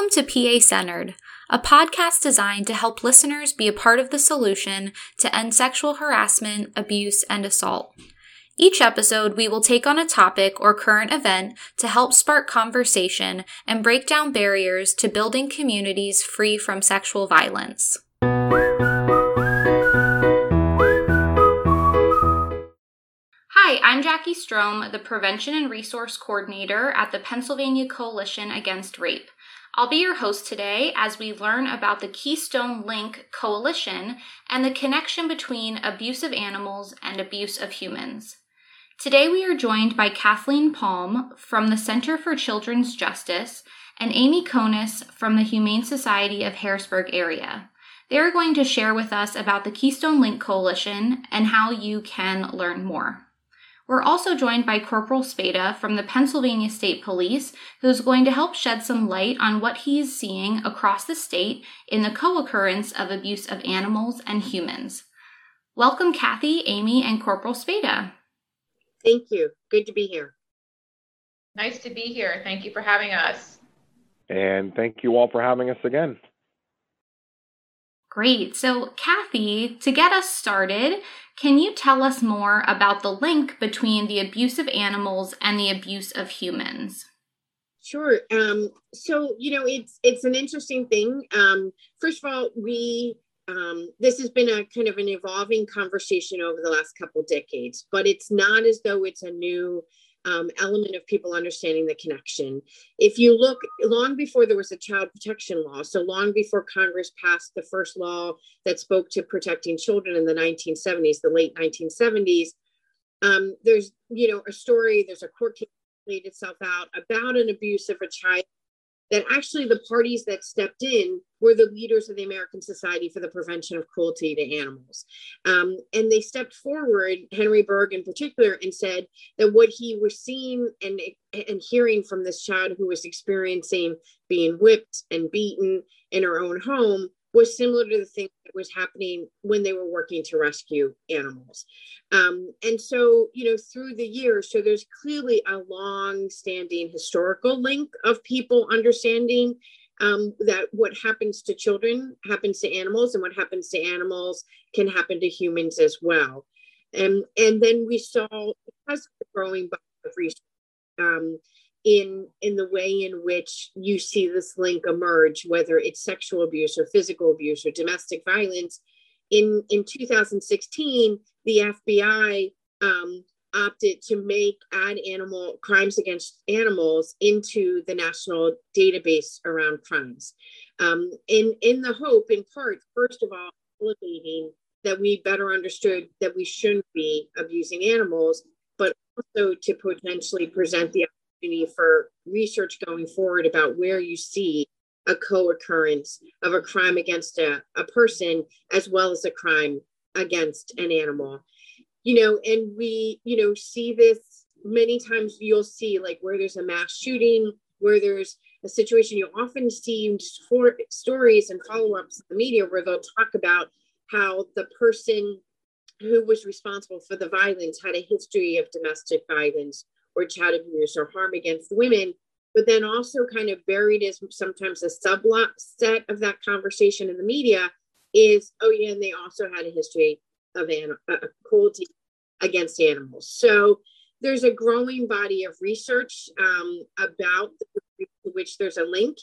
Welcome to PA Centered, a podcast designed to help listeners be a part of the solution to end sexual harassment, abuse, and assault. Each episode, we will take on a topic or current event to help spark conversation and break down barriers to building communities free from sexual violence. Hi, I'm Jackie Strom, the Prevention and Resource Coordinator at the Pennsylvania Coalition Against Rape. I'll be your host today as we learn about the Keystone Link Coalition and the connection between abuse of animals and abuse of humans. Today we are joined by Cathleen Palm from the Center for Children's Justice and Amy Kaunas from the Humane Society of Harrisburg area. They are going to share with us about the Keystone Link Coalition and how you can learn more. We're also joined by Corporal Spada from the Pennsylvania State Police, who's going to help shed some light on what he's seeing across the state in the co occurrence of abuse of animals and humans. Welcome, Kathy, Amy, and Corporal Spada. Thank you. Good to be here. Nice to be here. Thank you for having us. And thank you all for having us again. Great. So, Kathy, to get us started, can you tell us more about the link between the abuse of animals and the abuse of humans? Sure. Um, so, you know, it's it's an interesting thing. Um, first of all, we um, this has been a kind of an evolving conversation over the last couple decades, but it's not as though it's a new um, element of people understanding the connection. If you look long before there was a child protection law, so long before Congress passed the first law that spoke to protecting children in the 1970s, the late 1970s, um, there's you know a story, there's a court case played itself out about an abuse of a child that actually the parties that stepped in were the leaders of the American Society for the Prevention of Cruelty to Animals. Um, and they stepped forward, Henry Bergh in particular, and said that what he was seeing and, and hearing from this child who was experiencing being whipped and beaten in her own home was similar to the thing that was happening when they were working to rescue animals. Um, and so, you know, through the years, so there's clearly a long standing historical link of people understanding um, that what happens to children happens to animals, and what happens to animals can happen to humans as well. And, and then we saw, because of the growing body of research, um, in in the way in which you see this link emerge whether it's sexual abuse or physical abuse or domestic violence. In in 2016 the fbi um, opted to make add animal crimes against animals into the national database around crimes. Um, in in the hope in part first of all elevating that we better understood that we shouldn't be abusing animals but also to potentially present the opportunity for research going forward about where you see a co-occurrence of a crime against a, a person as well as a crime against an animal. You know and we you know see this many times. You'll see like where there's a mass shooting where there's a situation. You often see for stories and follow-ups in the media where they'll talk about how the person who was responsible for the violence had a history of domestic violence or child abuse or harm against women, but then also kind of buried as sometimes a subset of that conversation in the media is, oh yeah, and they also had a history of an, uh, cruelty against animals. So there's a growing body of research um, about which there's a link.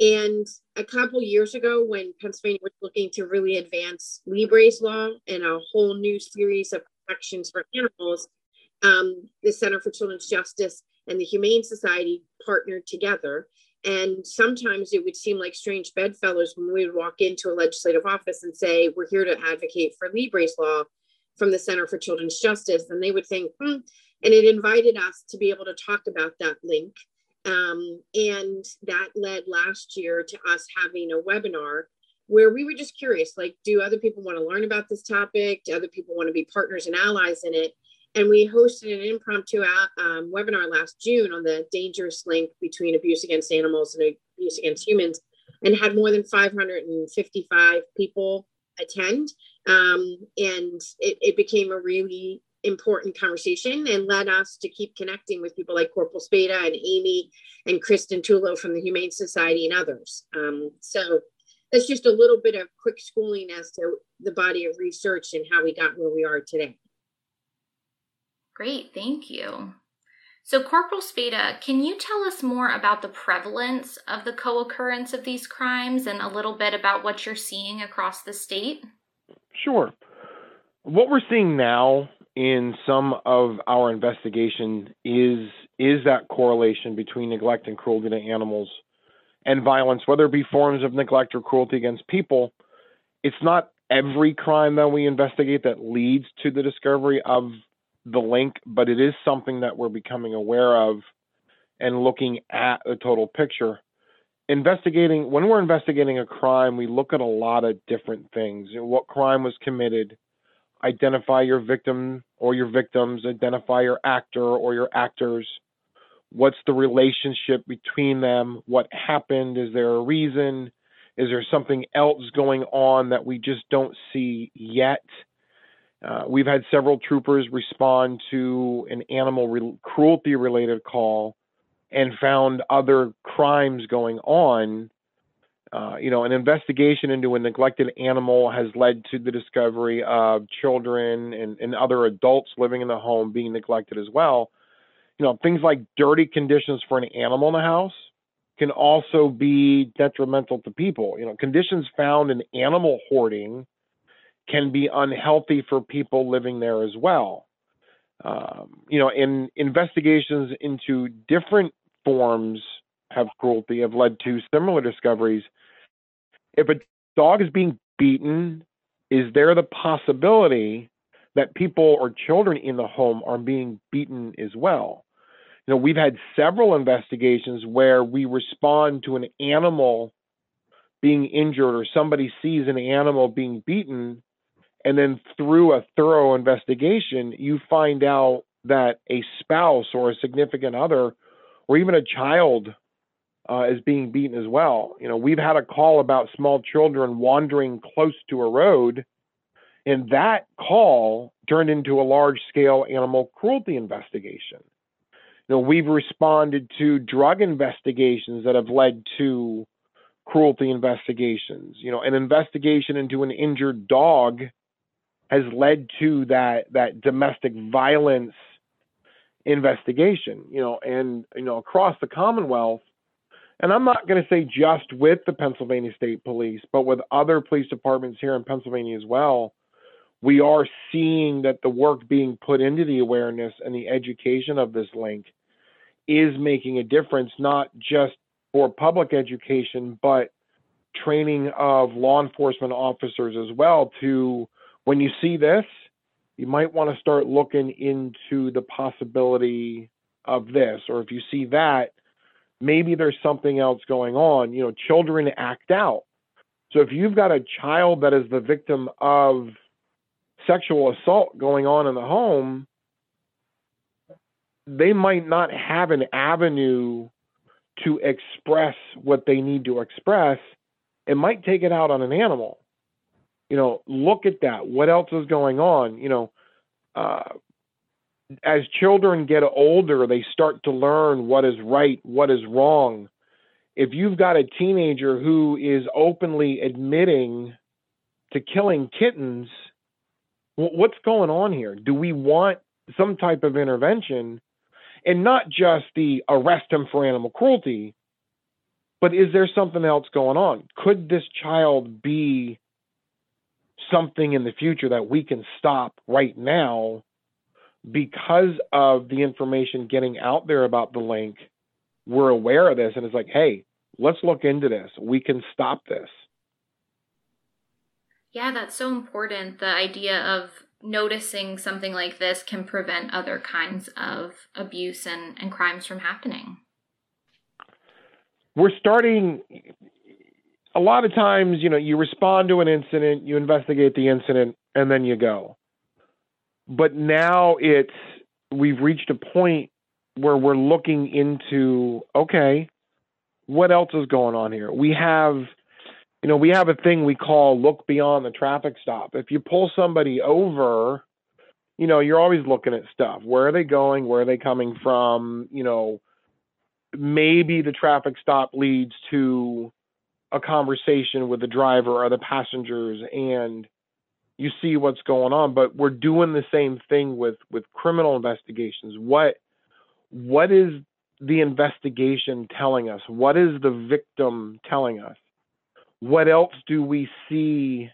And a couple years ago, when Pennsylvania was looking to really advance Libre's law and a whole new series of protections for animals, um, the Center for Children's Justice and the Humane Society partnered together. And sometimes it would seem like strange bedfellows when we would walk into a legislative office and say, We're here to advocate for Libre's law from the Center for Children's Justice. And they would think, hmm. And it invited us to be able to talk about that link. Um, and that led last year to us having a webinar where we were just curious like, do other people want to learn about this topic? Do other people want to be partners and allies in it? And we hosted an impromptu um, webinar last June on the dangerous link between abuse against animals and abuse against humans, and had more than 555 people attend. Um, and it, it, became a really important conversation and led us to keep connecting with people like Corporal Spada and Amy and Kristen Tullo from the Humane Society and others. Um, so that's just a little bit of quick schooling as to the body of research and how we got where we are today. Great, thank you. So, Corporal Spada, can you tell us more about the prevalence of the co occurrence of these crimes and a little bit about what you're seeing across the state? Sure. What we're seeing now in some of our investigation is is that correlation between neglect and cruelty to animals and violence, whether it be forms of neglect or cruelty against people. It's not every crime that we investigate that leads to the discovery of the link, but it is something that we're becoming aware of and looking at the total picture. Investigating, when we're investigating a crime, we look at a lot of different things. What crime was committed? Identify your victim or your victims, identify your actor or your actors. What's the relationship between them? What happened? Is there a reason? Is there something else going on that we just don't see yet? Uh, we've had several troopers respond to an animal re- cruelty related call and found other crimes going on. Uh, you know, an investigation into a neglected animal has led to the discovery of children and, and other adults living in the home being neglected as well. You know, things like dirty conditions for an animal in the house can also be detrimental to people. You know, conditions found in animal hoarding can be unhealthy for people living there as well. Um, you know, in investigations into different forms of cruelty have led to similar discoveries. If a dog is being beaten, is there the possibility that people or children in the home are being beaten as well? You know, we've had several investigations where we respond to an animal being injured or somebody sees an animal being beaten and then through a thorough investigation, you find out that a spouse or a significant other or even a child uh, is being beaten as well. You know, we've had a call about small children wandering close to a road, and that call turned into a large scale animal cruelty investigation. You know, we've responded to drug investigations that have led to cruelty investigations. You know, an investigation into an injured dog has led to that that domestic violence investigation, you know, and you know across the Commonwealth. And I'm not going to say just with the Pennsylvania State Police, but with other police departments here in Pennsylvania as well. We are seeing that the work being put into the awareness and the education of this link is making a difference, not just for public education, but training of law enforcement officers as well to when you see this, you might want to start looking into the possibility of this. Or if you see that, maybe there's something else going on. You know, children act out. So if you've got a child that is the victim of sexual assault going on in the home, they might not have an avenue to express what they need to express. It might take it out on an animal you know, look at that. What else is going on? You know, uh, as children get older, they start to learn what is right, what is wrong. If you've got a teenager who is openly admitting to killing kittens, what's going on here? Do we want some type of intervention and not just the arrest him for animal cruelty, but is there something else going on? Could this child be something in the future that we can stop right now because of the information getting out there about the link. We're aware of this and it's like hey let's look into this. We can stop this. Yeah that's so important. The idea of noticing something like this can prevent other kinds of abuse and, and crimes from happening. We're starting a lot of times, you know, you respond to an incident, you investigate the incident, and then you go. But now it's we've reached a point where we're looking into okay, what else is going on here? We have, you know, we have a thing we call look beyond the traffic stop. If you pull somebody over, you know, you're always looking at stuff. Where are they going? Where are they coming from? You know, maybe the traffic stop leads to a conversation with the driver or the passengers and you see what's going on but we're doing the same thing with with criminal investigations. What what is the investigation telling us? What is the victim telling us? What else do we see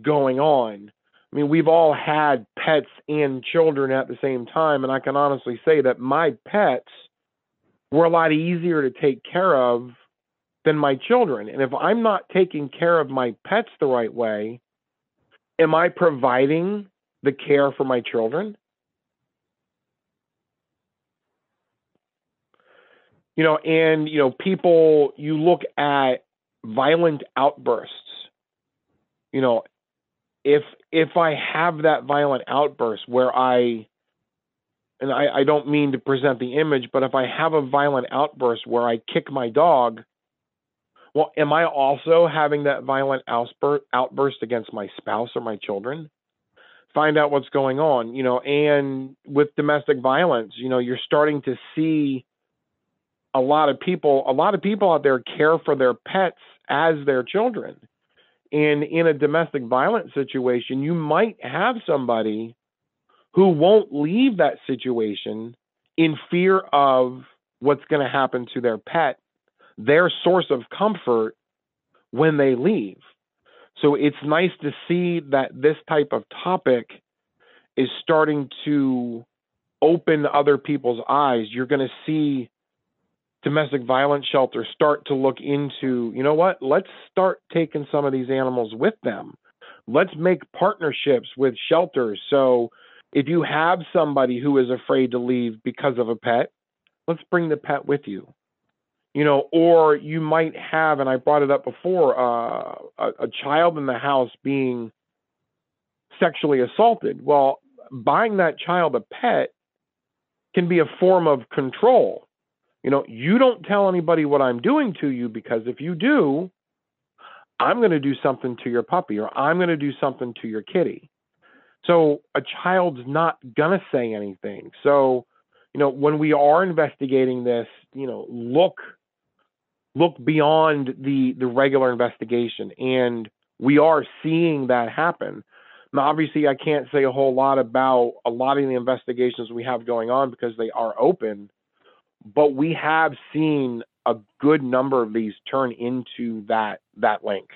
going on? I mean we've all had pets and children at the same time and i can honestly say that my pets were a lot easier to take care of than my children. And if I'm not taking care of my pets the right way, am I providing the care for my children? You know, and, you know, people, you look at violent outbursts. You know, if if I have that violent outburst where I and I, I don't mean to present the image, but if I have a violent outburst where I kick my dog, well, am I also having that violent outburst against my spouse or my children? Find out what's going on, you know, and with domestic violence, you know, you're starting to see a lot of people, a lot of people out there care for their pets as their children. And in a domestic violence situation, you might have somebody who won't leave that situation in fear of what's going to happen to their pet, their source of comfort when they leave. So it's nice to see that this type of topic is starting to open other people's eyes. You're going to see domestic violence shelters start to look into, you know what, let's start taking some of these animals with them. Let's make partnerships with shelters so if you have somebody who is afraid to leave because of a pet, let's bring the pet with you. You know, or you might have, and I brought it up before, uh, a, a child in the house being sexually assaulted. Well, buying that child a pet can be a form of control. You know, you don't tell anybody what I'm doing to you because if you do, I'm going to do something to your puppy or I'm going to do something to your kitty. So a child's not gonna say anything. So, you know, when we are investigating this, you know, look look beyond the the regular investigation and we are seeing that happen. Now, obviously, I can't say a whole lot about a lot of the investigations we have going on because they are open, but we have seen a good number of these turn into that that link.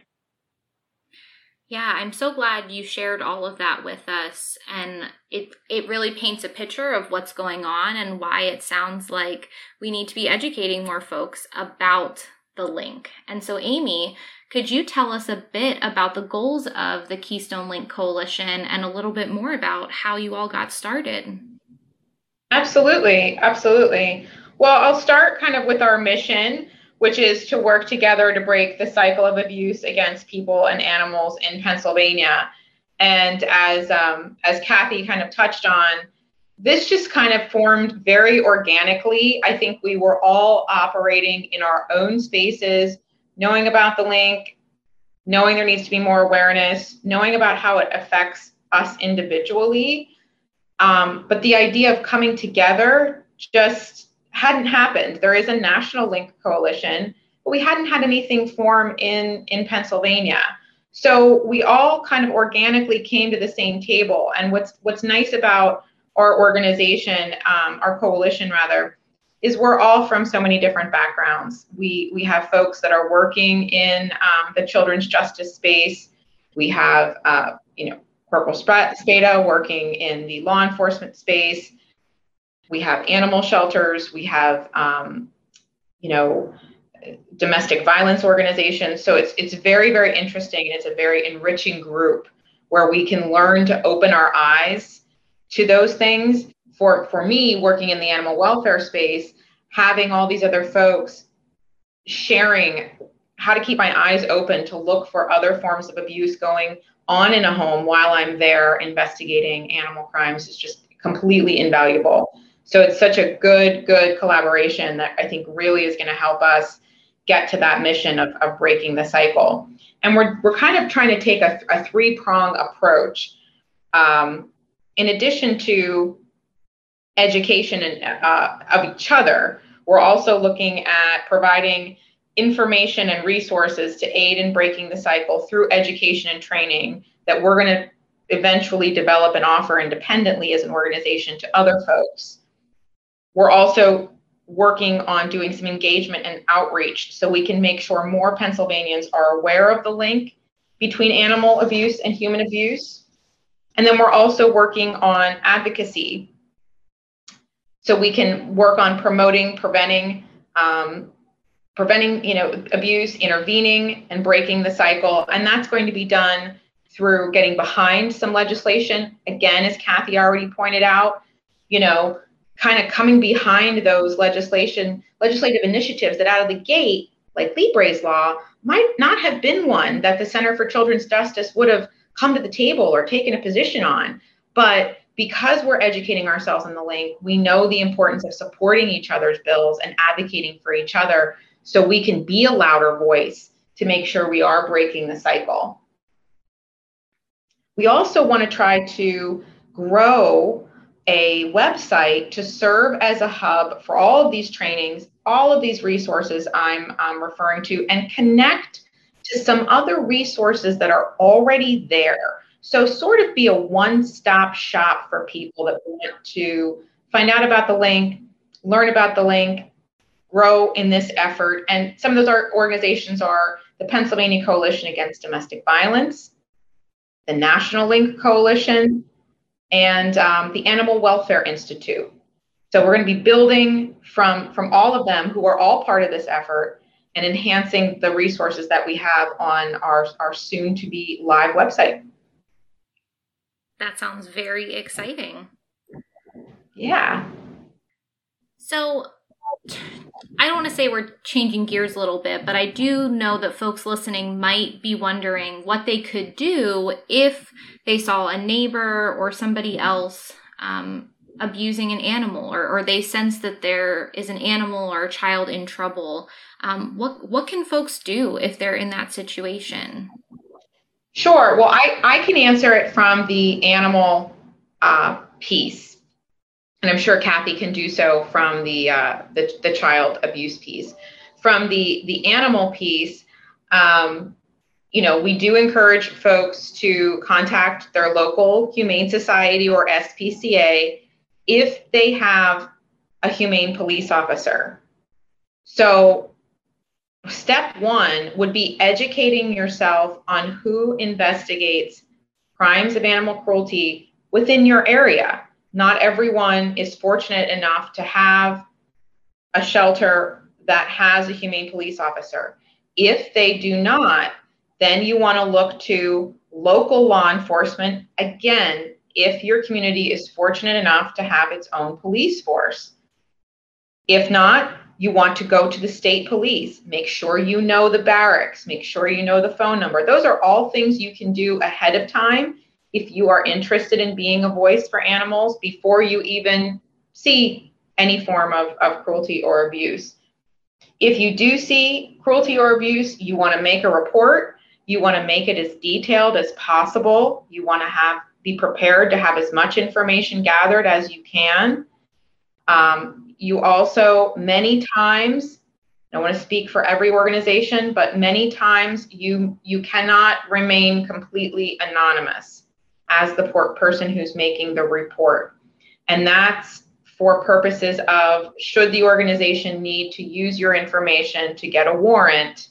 Yeah, I'm so glad you shared all of that with us and it it really paints a picture of what's going on and why it sounds like we need to be educating more folks about the link. And so Amy, could you tell us a bit about the goals of the Keystone Link Coalition and a little bit more about how you all got started? Absolutely, absolutely. Well, I'll start kind of with our mission which is to work together to break the cycle of abuse against people and animals in Pennsylvania. And as um, as Kathy kind of touched on, this just kind of formed very organically. I think we were all operating in our own spaces, knowing about the link, knowing there needs to be more awareness, knowing about how it affects us individually. Um, but the idea of coming together just hadn't happened. There is a national link coalition, but we hadn't had anything form in, in Pennsylvania. So we all kind of organically came to the same table. And what's what's nice about our organization, um, our coalition rather, is we're all from so many different backgrounds. We we have folks that are working in um, the children's justice space. We have uh, you know Corporal Spada working in the law enforcement space we have animal shelters, we have, um, you know, domestic violence organizations. So it's it's very very interesting and it's a very enriching group where we can learn to open our eyes to those things. For for me, working in the animal welfare space, having all these other folks sharing how to keep my eyes open to look for other forms of abuse going on in a home while I'm there investigating animal crimes is just completely invaluable. So it's such a good, good collaboration that I think really is going to help us get to that mission of, of breaking the cycle. And we're, we're kind of trying to take a, a three prong approach. Um, in addition to education and, uh, of each other, we're also looking at providing information and resources to aid in breaking the cycle through education and training that we're going to eventually develop and offer independently as an organization to other folks. We're also working on doing some engagement and outreach so we can make sure more Pennsylvanians are aware of the link between animal abuse and human abuse. And then we're also working on advocacy so we can work on promoting, preventing, um, preventing, you know, abuse, intervening, and breaking the cycle. And that's going to be done through getting behind some legislation. Again, as Kathy already pointed out, you know, kind of coming behind those legislation, legislative initiatives that out of the gate, like Libre's law, might not have been one that the Center for Children's Justice would have come to the table or taken a position on. But because we're educating ourselves in the link, we know the importance of supporting each other's bills and advocating for each other so we can be a louder voice to make sure we are breaking the cycle. We also want to try to grow a website to serve as a hub for all of these trainings, all of these resources I'm, I'm referring to, and connect to some other resources that are already there. So, sort of be a one stop shop for people that want to find out about the link, learn about the link, grow in this effort. And some of those organizations are the Pennsylvania Coalition Against Domestic Violence, the National Link Coalition, and um, the Animal Welfare Institute. So we're going to be building from from all of them who are all part of this effort and enhancing the resources that we have on our, our soon to be live website. That sounds very exciting. Yeah. So I don't want to say we're changing gears a little bit, but I do know that folks listening might be wondering what they could do if they saw a neighbor or somebody else um, abusing an animal, or, or they sense that there is an animal or a child in trouble. Um, what what can folks do if they're in that situation? Sure. Well, I, I can answer it from the animal uh, piece and I'm sure Kathy can do so from the uh, the, the child abuse piece. From the the animal piece, um, you know, we do encourage folks to contact their local humane society or SPCA if they have a humane police officer. So step one would be educating yourself on who investigates crimes of animal cruelty within your area not everyone is fortunate enough to have a shelter that has a humane police officer. If they do not, then you want to look to local law enforcement again if your community is fortunate enough to have its own police force. If not, you want to go to the state police. Make sure you know the barracks, make sure you know the phone number. Those are all things you can do ahead of time if you are interested in being a voice for animals before you even see any form of, of cruelty or abuse. If you do see cruelty or abuse, you want to make a report. You want to make it as detailed as possible. You want to have be prepared to have as much information gathered as you can. Um, you also many times I want to speak for every organization, but many times you you cannot remain completely anonymous as the person who's making the report. And that's for purposes of should the organization need to use your information to get a warrant,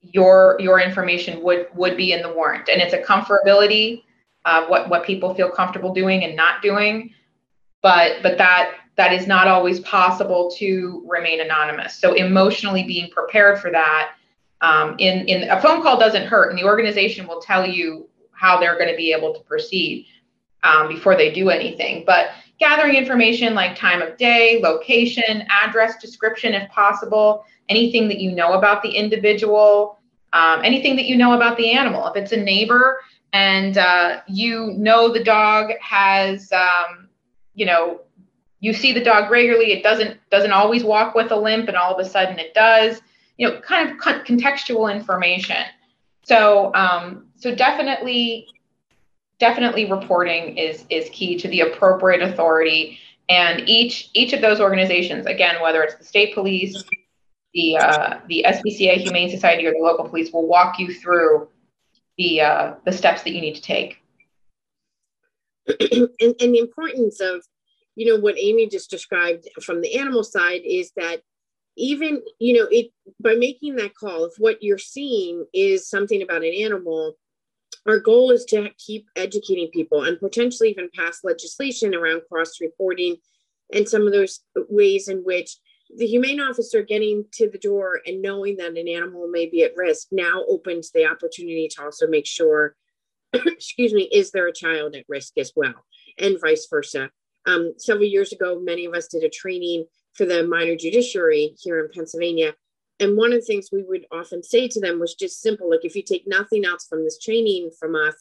your your information would would be in the warrant. And it's a comfortability of what what people feel comfortable doing and not doing. But but that that is not always possible to remain anonymous. So emotionally being prepared for that um, in in a phone call doesn't hurt, and the organization will tell you how they're going to be able to proceed um, before they do anything. But gathering information like time of day, location, address, description, if possible, anything that you know about the individual, um, anything that you know about the animal. If it's a neighbor and uh, you know the dog has, um, you know, you see the dog regularly, it doesn't doesn't always walk with a limp, and all of a sudden it does. You know, kind of contextual information. So um, so definitely definitely reporting is is key to the appropriate authority. And each each of those organizations again whether it's the state police the uh, the SPCA Humane Society or the local police will walk you through the uh, the steps that you need to take. And, and the importance of you know what amy just described from the animal side is that even you know it by making that call if what you're seeing is something about an animal our goal is to keep educating people and potentially even pass legislation around cross reporting and some of those ways in which the humane officer getting to the door and knowing that an animal may be at risk now opens the opportunity to also make sure excuse me is there a child at risk as well? And vice versa. Um, several years ago many of us did a training for the minor judiciary here in pennsylvania and one of the things we would often say to them was just simple like if you take nothing else from this training from us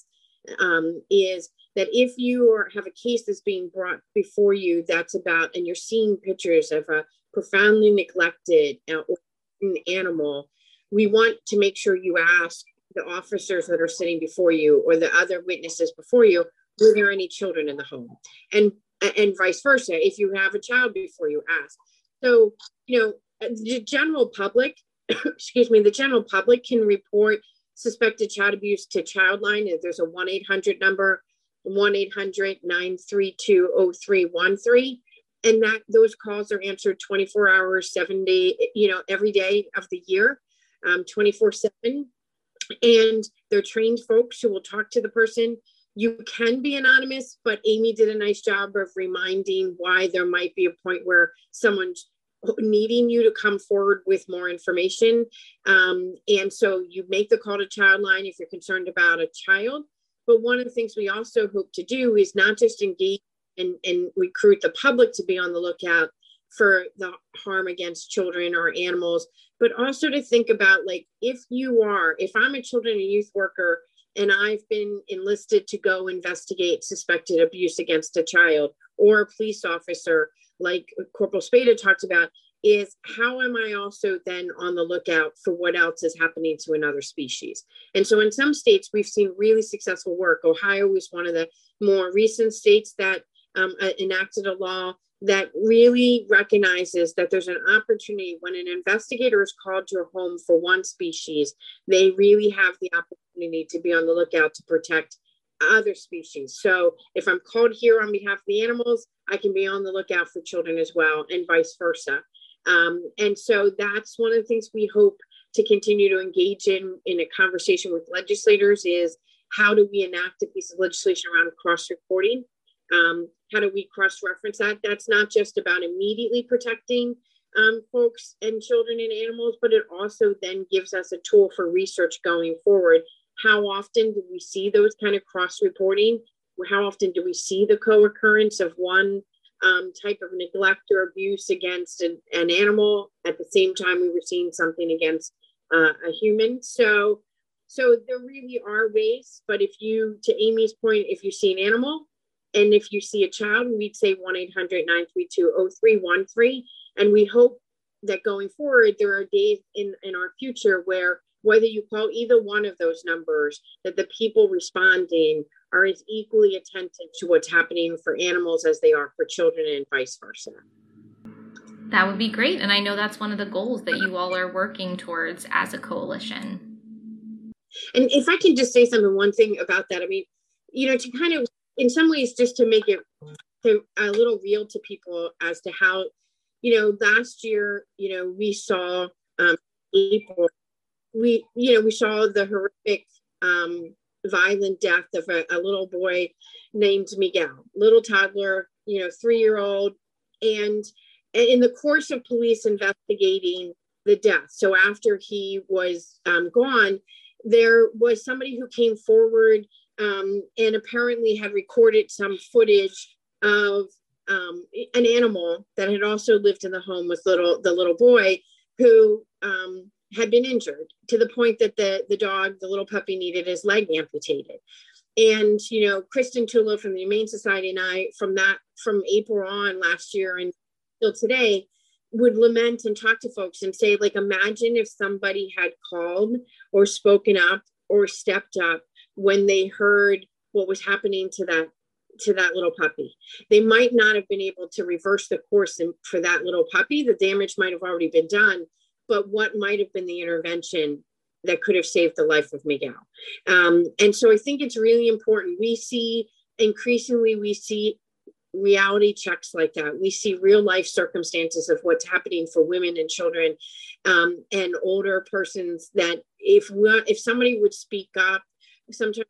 um, is that if you have a case that's being brought before you that's about and you're seeing pictures of a profoundly neglected uh, animal we want to make sure you ask the officers that are sitting before you or the other witnesses before you were there any children in the home? And and vice versa if you have a child before you ask. So you know the general public, excuse me, the general public can report suspected child abuse to Childline. There's a 1 800 number, 1 800 932 0313. And that those calls are answered 24 hours, seven day, you know, every day of the year, um, 24 7. And they're trained folks who will talk to the person. You can be anonymous, but Amy did a nice job of reminding why there might be a point where someone's needing you to come forward with more information. Um, and so you make the call to Childline if you're concerned about a child. But one of the things we also hope to do is not just engage and, and recruit the public to be on the lookout for the harm against children or animals, but also to think about like if you are, if I'm a children and youth worker and I've been enlisted to go investigate suspected abuse against a child or a police officer like Corporal Spada talked about, is how am I also then on the lookout for what else is happening to another species? And so in some states, we've seen really successful work. Ohio was one of the more recent states that um, uh, enacted a law that really recognizes that there's an opportunity when an investigator is called to a home for one species, they really have the opportunity to be on the lookout to protect other species. So if I'm called here on behalf of the animals, I can be on the lookout for children as well, and vice versa. Um, and so that's one of the things we hope to continue to engage in in a conversation with legislators is how do we enact a piece of legislation around cross reporting? Um, how do we cross reference that? That's not just about immediately protecting um, folks and children and animals, but it also then gives us a tool for research going forward how often do we see those kind of cross reporting? How often do we see the co occurrence of one um, type of neglect or abuse against an, an, animal at the same time we were seeing something against uh, a human? So, so there really are ways, but if you, to Amy's point, if you see an animal and if you see a child, we'd say 1 800 932 0313. And we hope that going forward, there are days in, in our future where whether you call either one of those numbers, that the people responding are as equally attentive to what's happening for animals as they are for children and vice versa. That would be great. And I know that's one of the goals that you all are working towards as a coalition. And if I can just say something, one thing about that, I mean, you know, to kind of, in some ways, just to make it to, a little real to people as to how, you know, last year, you know, we saw um, April we you know we saw the horrific um, violent death of a, a, little boy named Miguel, little toddler, you know, three year old, and in the course of police investigating the death, so after he was um, gone, there was somebody who came forward um, and apparently had recorded some footage of um, an animal that had also lived in the home with little the little boy who um, had been injured to the point that the the dog, the little puppy, needed his leg amputated. And you know, Kristen Tullo from the Humane Society and I, from that from April on last year and till today, would lament and talk to folks and say, like, imagine if somebody had called or spoken up or stepped up when they heard what was happening to that to that little puppy. They might not have been able to reverse the course in, for that little puppy. The damage might have already been done, but what might have been the intervention that could have saved the life of Miguel? Um, and so I think it's really important. We see increasingly, we see reality checks like that. We see real life circumstances of what's happening for women and children um, and older persons. That if we, if somebody would speak up, sometimes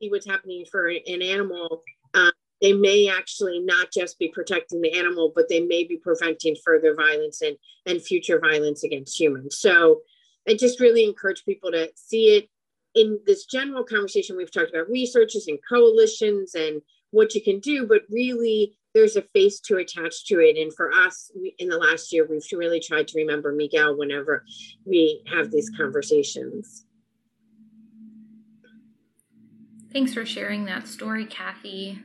see what's happening for an animal. Uh, they may actually not just be protecting the animal, but they may be preventing further violence and, and future violence against humans. So I just really encourage people to see it in this general conversation. We've talked about researches and coalitions and what you can do, but really there's a face to attach to it. And for us, we, in the last year, we've really tried to remember Miguel whenever we have these conversations. Thanks for sharing that story, Kathy.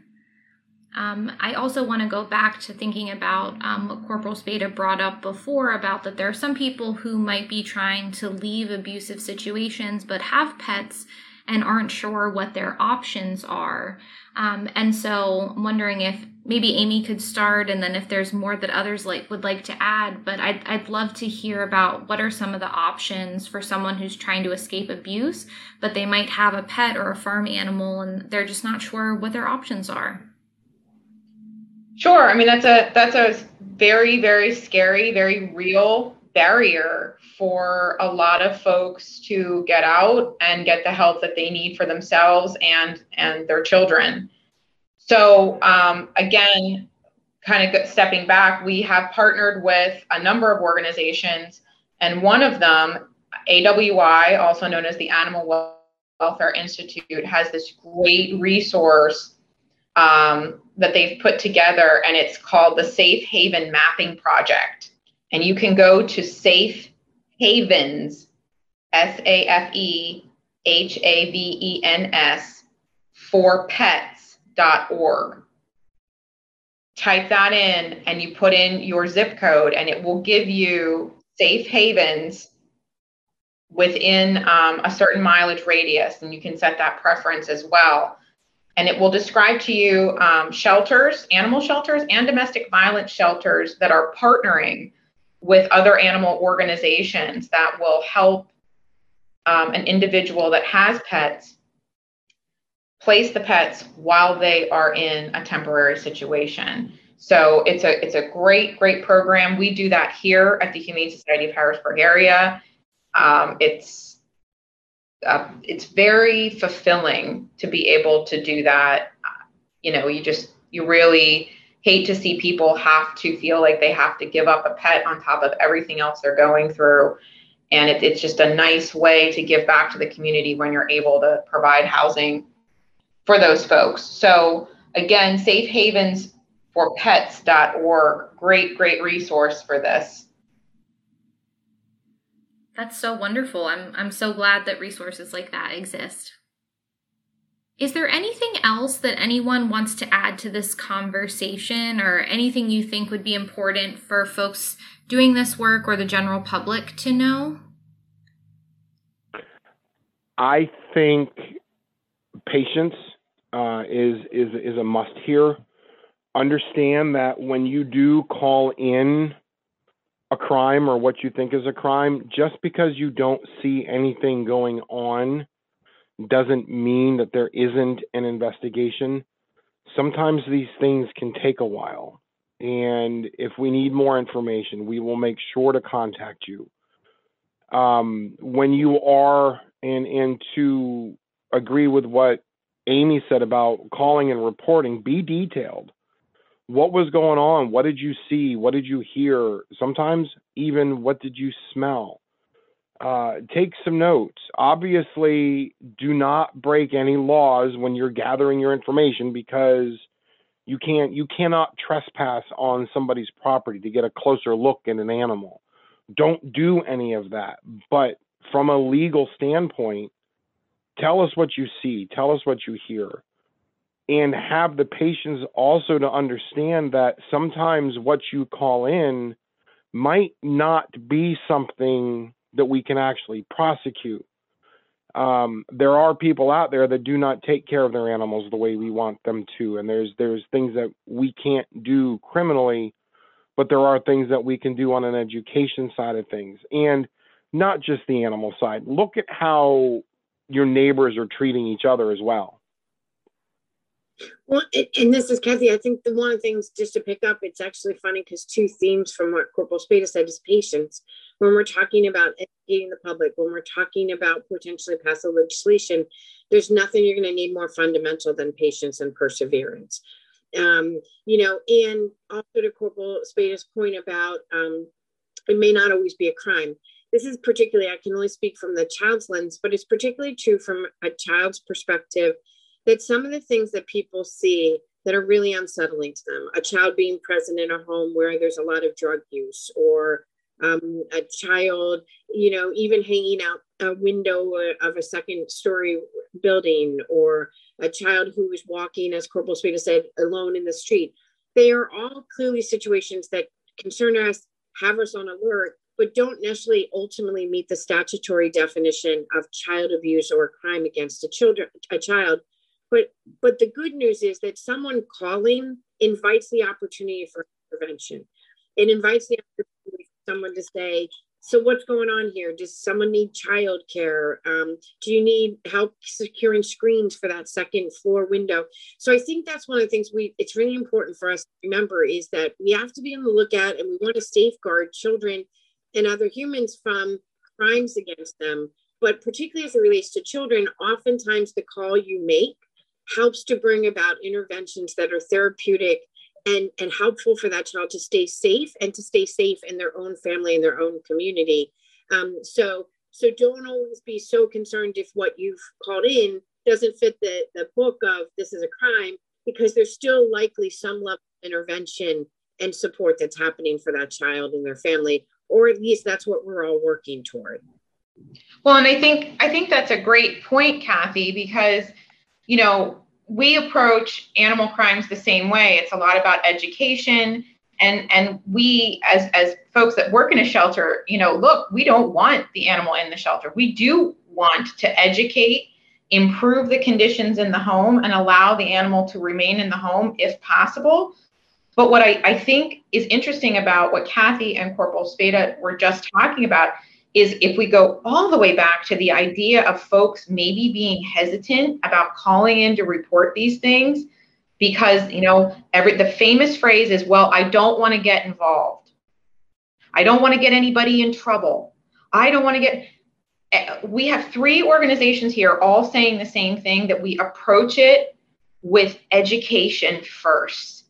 Um, I also want to go back to thinking about um, what Corporal Spada brought up before about that there are some people who might be trying to leave abusive situations but have pets and aren't sure what their options are. Um, and so I'm wondering if maybe Amy could start and then if there's more that others like would like to add, but I'd, I'd love to hear about what are some of the options for someone who's trying to escape abuse, but they might have a pet or a farm animal and they're just not sure what their options are. Sure. I mean, that's a that's a very very scary, very real barrier for a lot of folks to get out and get the help that they need for themselves and and their children. So um, again, kind of stepping back, we have partnered with a number of organizations, and one of them, AWI, also known as the Animal Welfare Institute, has this great resource um, that they've put together, and it's called the Safe Haven Mapping Project. And you can go to Safe Havens, S A F E H A V E N S, for pets.org. Type that in and you put in your zip code, and it will give you safe havens within um, a certain mileage radius. And you can set that preference as well. And it will describe to you um, shelters, animal shelters, and domestic violence shelters that are partnering with other animal organizations that will help um, an individual that has pets place the pets while they are in a temporary situation. So it's a it's a great great program. We do that here at the Humane Society of Harrisburg area. Um, it's uh, it's very fulfilling to be able to do that. You know, you just you really hate to see people have to feel like they have to give up a pet on top of everything else they're going through. And it, it's just a nice way to give back to the community when you're able to provide housing for those folks. So again, safe havens for pets.org, great, great resource for this. That's so wonderful. I'm I'm so glad that resources like that exist. Is there anything else that anyone wants to add to this conversation or anything you think would be important for folks doing this work or the general public to know? I think patience uh, is is is a must here. Understand that when you do call in a crime or what you think is a crime, just because you don't see anything going on doesn't mean that there isn't an investigation. Sometimes these things can take a while. And if we need more information, we will make sure to contact you. Um, when you are, and, and to agree with what Amy said about calling and reporting, be detailed. What was going on? What did you see? What did you hear? Sometimes even what did you smell? uh, take some notes. Obviously, do not break any laws when you're gathering your information because you can't you cannot trespass on somebody's property to get a closer look at an animal. Don't do any of that. But from a legal standpoint, tell us what you see, tell us what you hear. And have the patience also to understand that sometimes what you call in might not be something that we can actually prosecute. um, there are people out there that do not take care of their animals the way we want them to, and there's there's things that we can't do criminally, but there are things that we can do on an education side of things, and not just the animal side. Look at how your neighbors are treating each other as well. Well, and this is Kathy. I think the one of the things just to pick up, it's actually funny because two themes from what Corporal Spada said is patience. When we're talking about educating the public, when we're talking about potentially passing legislation, there's nothing you're going to need more fundamental than patience and perseverance. Um, you know, and also to Corporal Spada's point about um, it may not always be a crime. This is particularly, I can only speak from the child's lens, but it's particularly true from a child's perspective that some of the things that people see that are really unsettling to them. A child being present in a home where there's a lot of drug use or um, a child you know even hanging out a window of a second story building or a child who is walking as corporal Spada said alone in the street. They are all clearly situations that concern us have us on alert but don't necessarily ultimately meet the statutory definition of child abuse or crime against a children a child but but the good news is that someone calling invites the opportunity for intervention. It invites the opportunity for someone to say, so what's going on here? Does someone need childcare? Um, do you need help securing screens for that second floor window? So I think that's one of the things we it's really important for us to remember is that we have to be on the lookout and we want to safeguard children and other humans from crimes against them. But particularly as it relates to children, oftentimes the call you make helps to bring about interventions that are therapeutic and, and helpful for that child to stay safe and to stay safe in their own family and their own community. Um, so, so don't always be so concerned if what you've called in doesn't fit the, the book of this is a crime, because there's still likely some level of intervention and support that's happening for that child and their family, or at least that's what we're all working toward. Well, and I think I think that's a great point, Kathy, because you know, we approach animal crimes the same way. It's a lot about education. And, and we as, as folks that work in a shelter, you know, look, we don't want the animal in the shelter. We do want to educate, improve the conditions in the home, and allow the animal to remain in the home if possible. But what I, I think is interesting about what Kathy and Corporal Spada were just talking about is if we go all the way back to the idea of folks maybe being hesitant about calling in to report these things because you know every the famous phrase is well i don't want to get involved. I don't want to get anybody in trouble. I don't want to get eh, we have three organizations here all saying the same thing that we approach it with education first.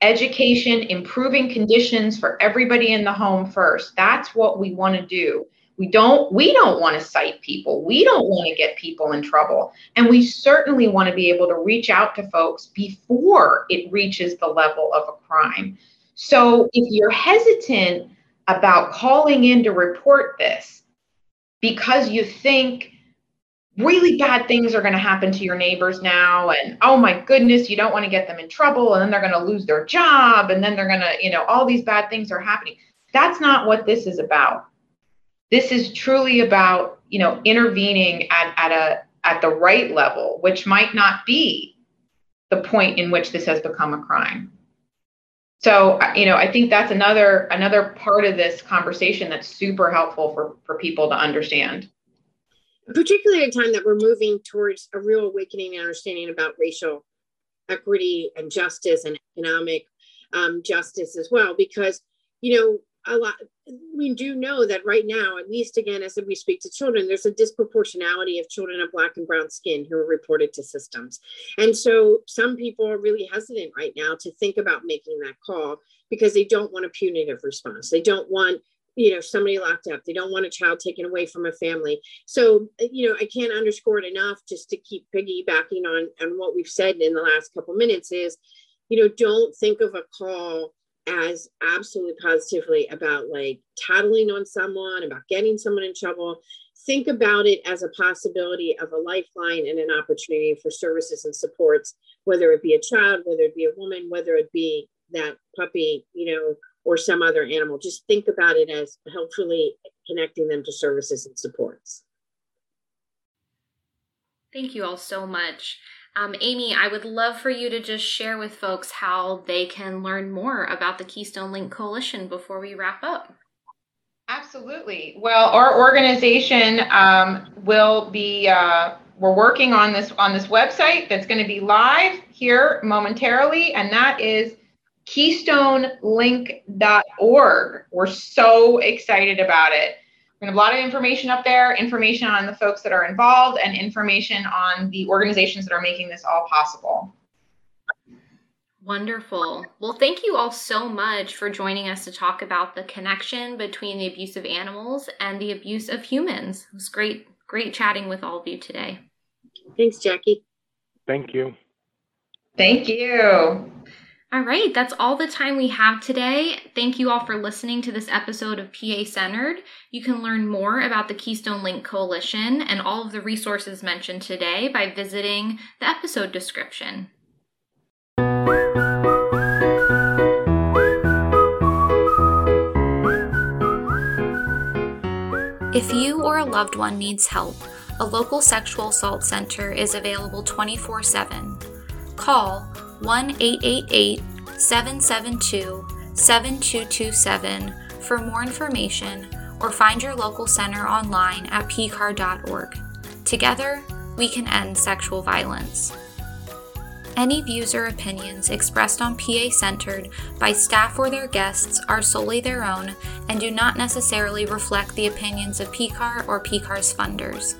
Education improving conditions for everybody in the home first. That's what we want to do we don't we don't want to cite people. We don't want to get people in trouble. And we certainly want to be able to reach out to folks before it reaches the level of a crime. So if you're hesitant about calling in to report this because you think really bad things are going to happen to your neighbors now and oh my goodness you don't want to get them in trouble and then they're going to lose their job and then they're going to you know all these bad things are happening that's not what this is about this is truly about, you know, intervening at, at a at the right level, which might not be the point in which this has become a crime. So, you know, I think that's another another part of this conversation that's super helpful for for people to understand. Particularly at a time that we're moving towards a real awakening and understanding about racial equity and justice and economic um, justice as well, because you know a lot we do know that right now at least again as we speak to children there's a disproportionality of children of black and brown skin who are reported to systems. And so some people are really hesitant right now to think about making that call because they don't want a punitive response. They don't want you know somebody locked up. They don't want a child taken away from a family. So you know i can't underscore it enough just to keep piggybacking on on what we've said in the last couple minutes is you know don't think of a call as absolutely positively about like tattling on someone, about getting someone in trouble. Think about it as a possibility of a lifeline and an opportunity for services and supports, whether it be a child, whether it be a woman, whether it be that puppy, you know, or some other animal. Just think about it as helpfully connecting them to services and supports. Thank you all so much. Um, Amy, I would love for you to just share with folks how they can learn more about the Keystone Link Coalition before we wrap up. Absolutely. Well, our organization um, will be. Uh, we're working on this on this website that's going to be live here momentarily, and that is keystonelink.org. We're so excited about it. We have a lot of information up there, information on the folks that are involved, and information on the organizations that are making this all possible. Wonderful. Well, thank you all so much for joining us to talk about the connection between the abuse of animals and the abuse of humans. It was great, great chatting with all of you today. Thanks, Jackie. Thank you. Thank you. All right, that's all the time we have today. Thank you all for listening to this episode of PA Centered. You can learn more about the Keystone Link Coalition and all of the resources mentioned today by visiting the episode description. If you or a loved one needs help, a local sexual assault center is available 24 7. Call 1 888 772 7227 for more information or find your local center online at pcar.org. Together, we can end sexual violence. Any views or opinions expressed on PA Centered by staff or their guests are solely their own and do not necessarily reflect the opinions of PCAR or PCAR's funders.